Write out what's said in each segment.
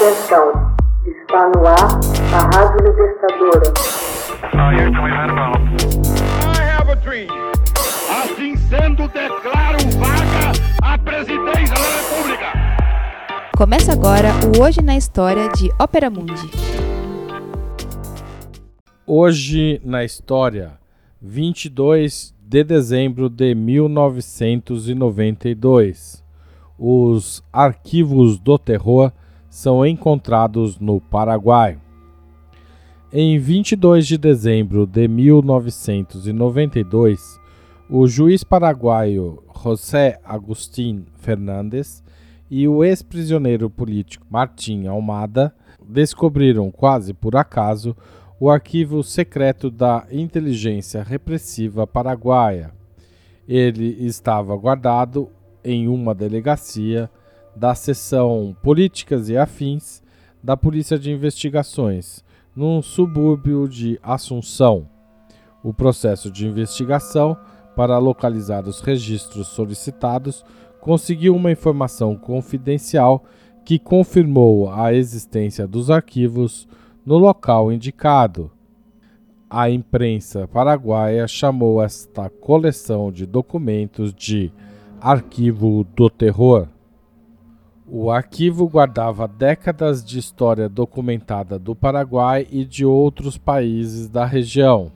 Atenção, está no ar a Rádio Libertadora. Assim sendo, declaro vaga a presidência da República. Começa agora o Hoje na História de Ópera Mundi. Hoje na História, 22 de dezembro de 1992. Os arquivos do terror são encontrados no Paraguai. Em 22 de dezembro de 1992, o juiz paraguaio José Agustín Fernandes e o ex-prisioneiro político Martim Almada descobriram, quase por acaso, o arquivo secreto da inteligência repressiva paraguaia. Ele estava guardado em uma delegacia da seção Políticas e Afins da Polícia de Investigações, num subúrbio de Assunção. O processo de investigação para localizar os registros solicitados conseguiu uma informação confidencial que confirmou a existência dos arquivos no local indicado. A imprensa paraguaia chamou esta coleção de documentos de Arquivo do Terror. O arquivo guardava décadas de história documentada do Paraguai e de outros países da região.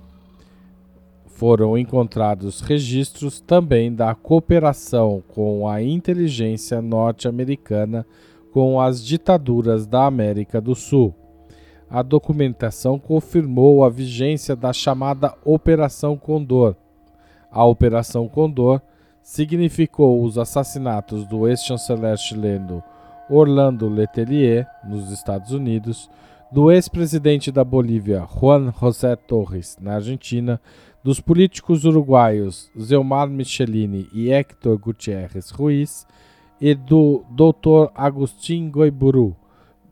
Foram encontrados registros também da cooperação com a inteligência norte-americana com as ditaduras da América do Sul. A documentação confirmou a vigência da chamada Operação Condor. A Operação Condor significou os assassinatos do ex-chanceler chileno Orlando Letelier, nos Estados Unidos, do ex-presidente da Bolívia Juan José Torres, na Argentina, dos políticos uruguaios Zelmar Michelini e Héctor Gutierrez Ruiz e do Dr. Agustín Goiburu,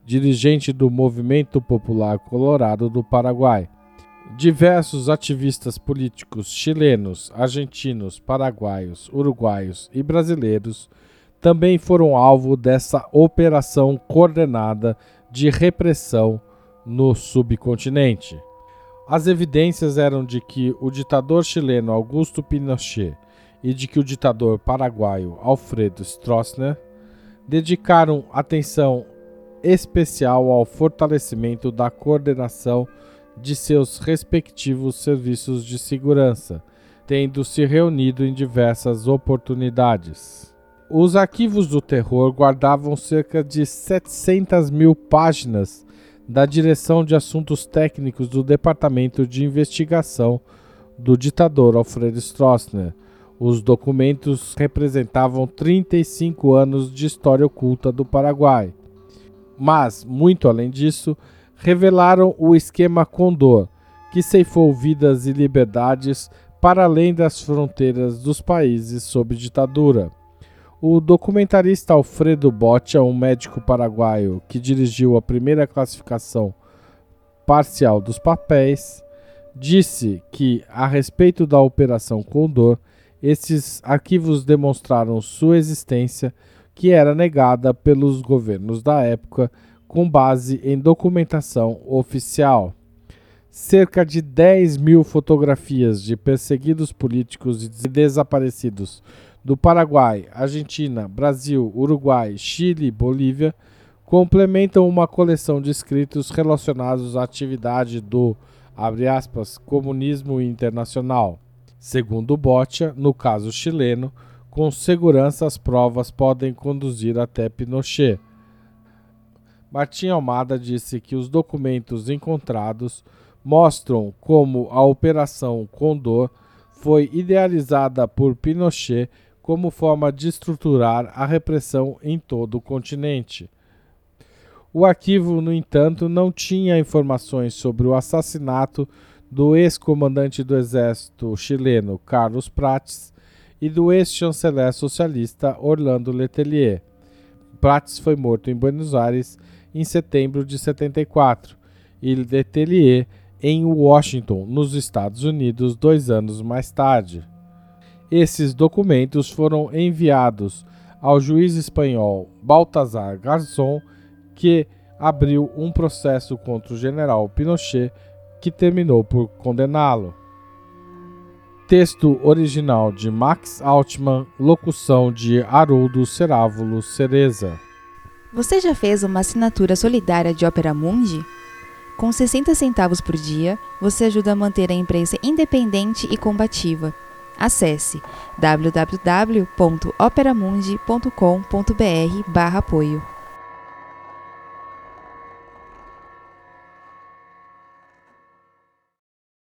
dirigente do Movimento Popular Colorado do Paraguai. Diversos ativistas políticos chilenos, argentinos, paraguaios, uruguaios e brasileiros também foram alvo dessa operação coordenada de repressão no subcontinente. As evidências eram de que o ditador chileno Augusto Pinochet e de que o ditador paraguaio Alfredo Stroessner dedicaram atenção especial ao fortalecimento da coordenação de seus respectivos serviços de segurança, tendo se reunido em diversas oportunidades. Os arquivos do terror guardavam cerca de 700 mil páginas da Direção de Assuntos Técnicos do Departamento de Investigação do ditador Alfredo Stroessner. Os documentos representavam 35 anos de história oculta do Paraguai. Mas, muito além disso, revelaram o esquema Condor, que ceifou vidas e liberdades para além das fronteiras dos países sob ditadura. O documentarista Alfredo Boccia, um médico paraguaio que dirigiu a primeira classificação parcial dos papéis, disse que, a respeito da Operação Condor, esses arquivos demonstraram sua existência, que era negada pelos governos da época com base em documentação oficial. Cerca de 10 mil fotografias de perseguidos políticos e desaparecidos do Paraguai, Argentina, Brasil, Uruguai, Chile e Bolívia complementam uma coleção de escritos relacionados à atividade do aspas, comunismo internacional. Segundo Boccia, no caso chileno, com segurança as provas podem conduzir até Pinochet. Martim Almada disse que os documentos encontrados mostram como a Operação Condor foi idealizada por Pinochet como forma de estruturar a repressão em todo o continente. O arquivo, no entanto, não tinha informações sobre o assassinato do ex-comandante do exército chileno Carlos Prates e do ex-chanceler socialista Orlando Letelier. Prates foi morto em Buenos Aires em setembro de 74 e Letelier em Washington, nos Estados Unidos, dois anos mais tarde. Esses documentos foram enviados ao juiz espanhol Baltasar Garzón, que abriu um processo contra o general Pinochet que terminou por condená-lo. Texto original de Max Altman, locução de Haroldo Cerávulo Cereza. Você já fez uma assinatura solidária de Opera Mundi? Com 60 centavos por dia, você ajuda a manter a imprensa independente e combativa. Acesse www.operamundi.com.br/apoio.